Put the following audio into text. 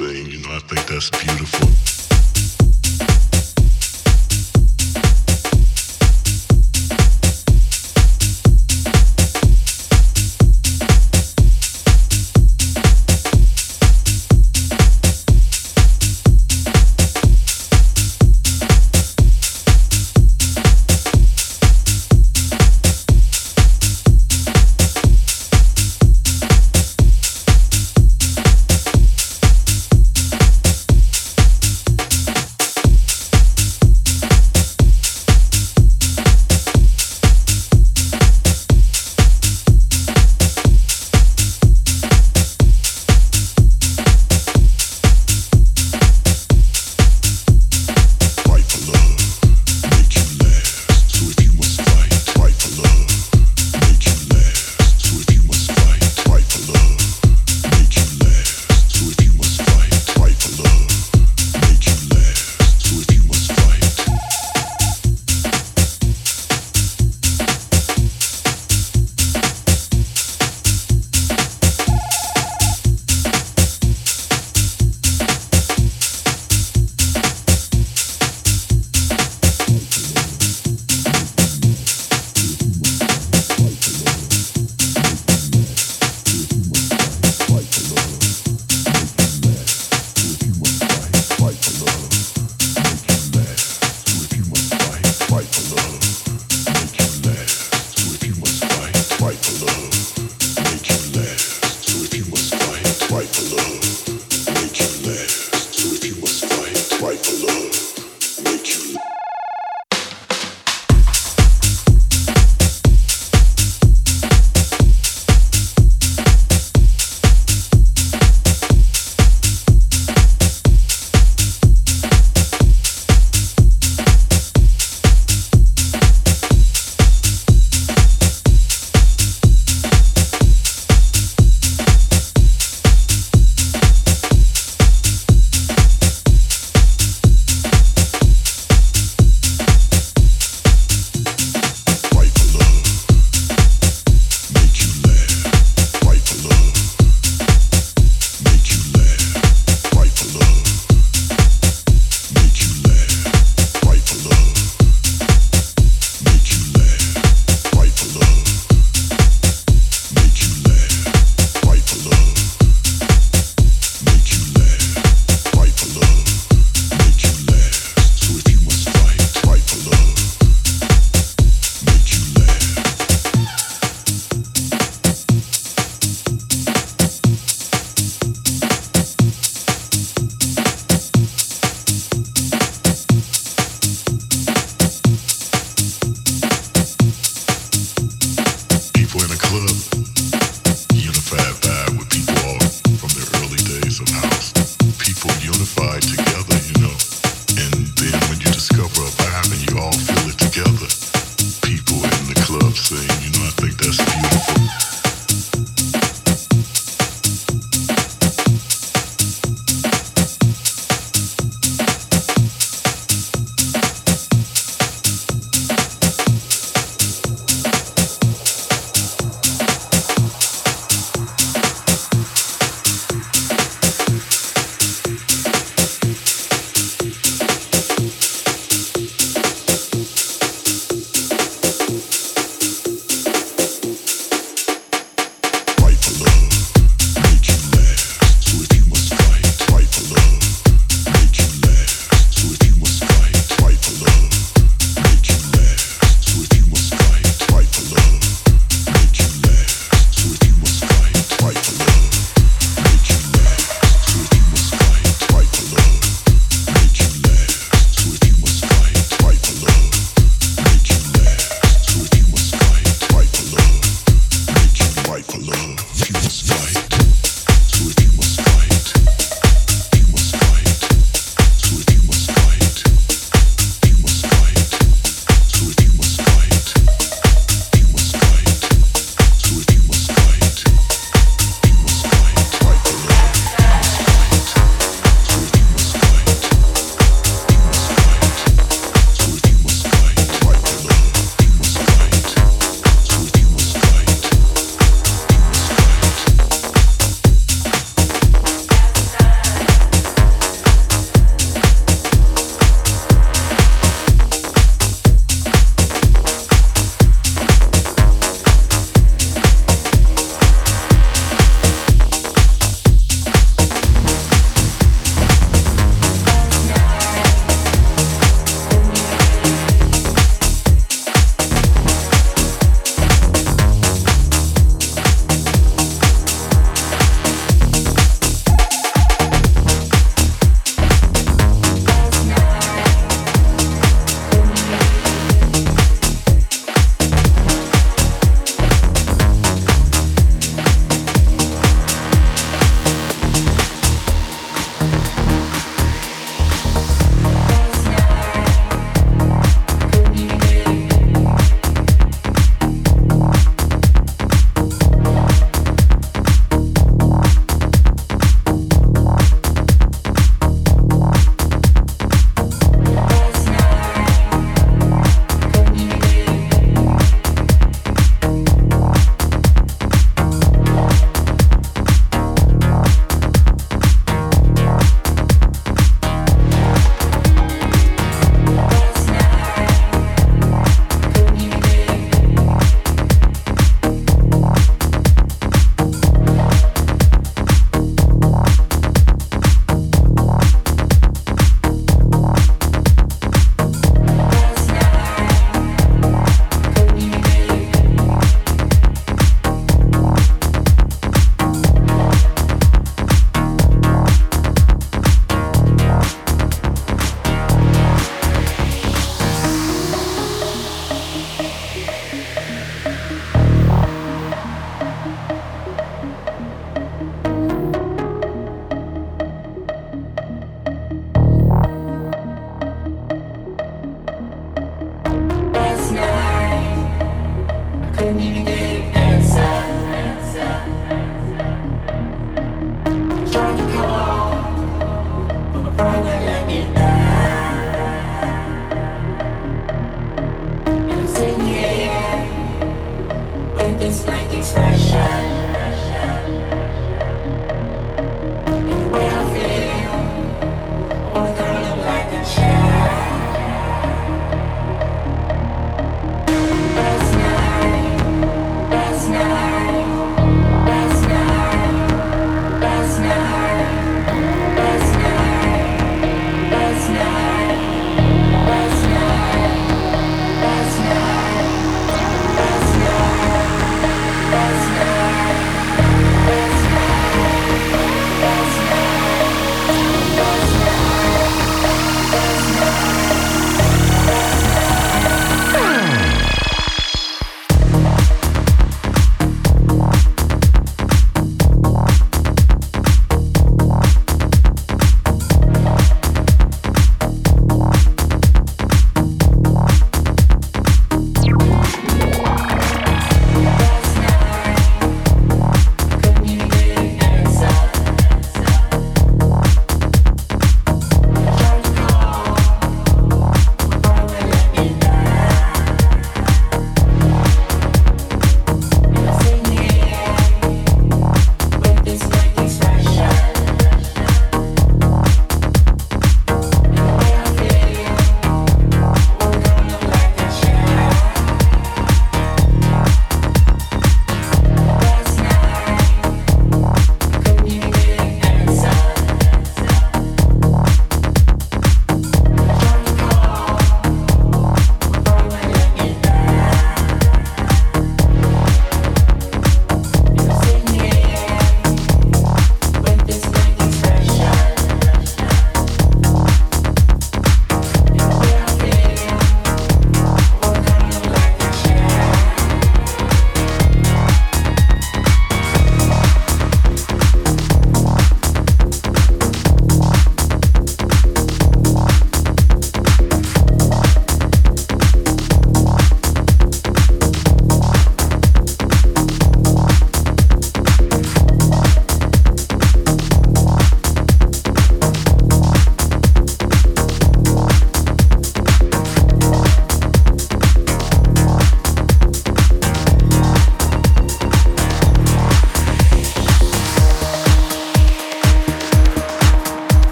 You know, I think that's beautiful.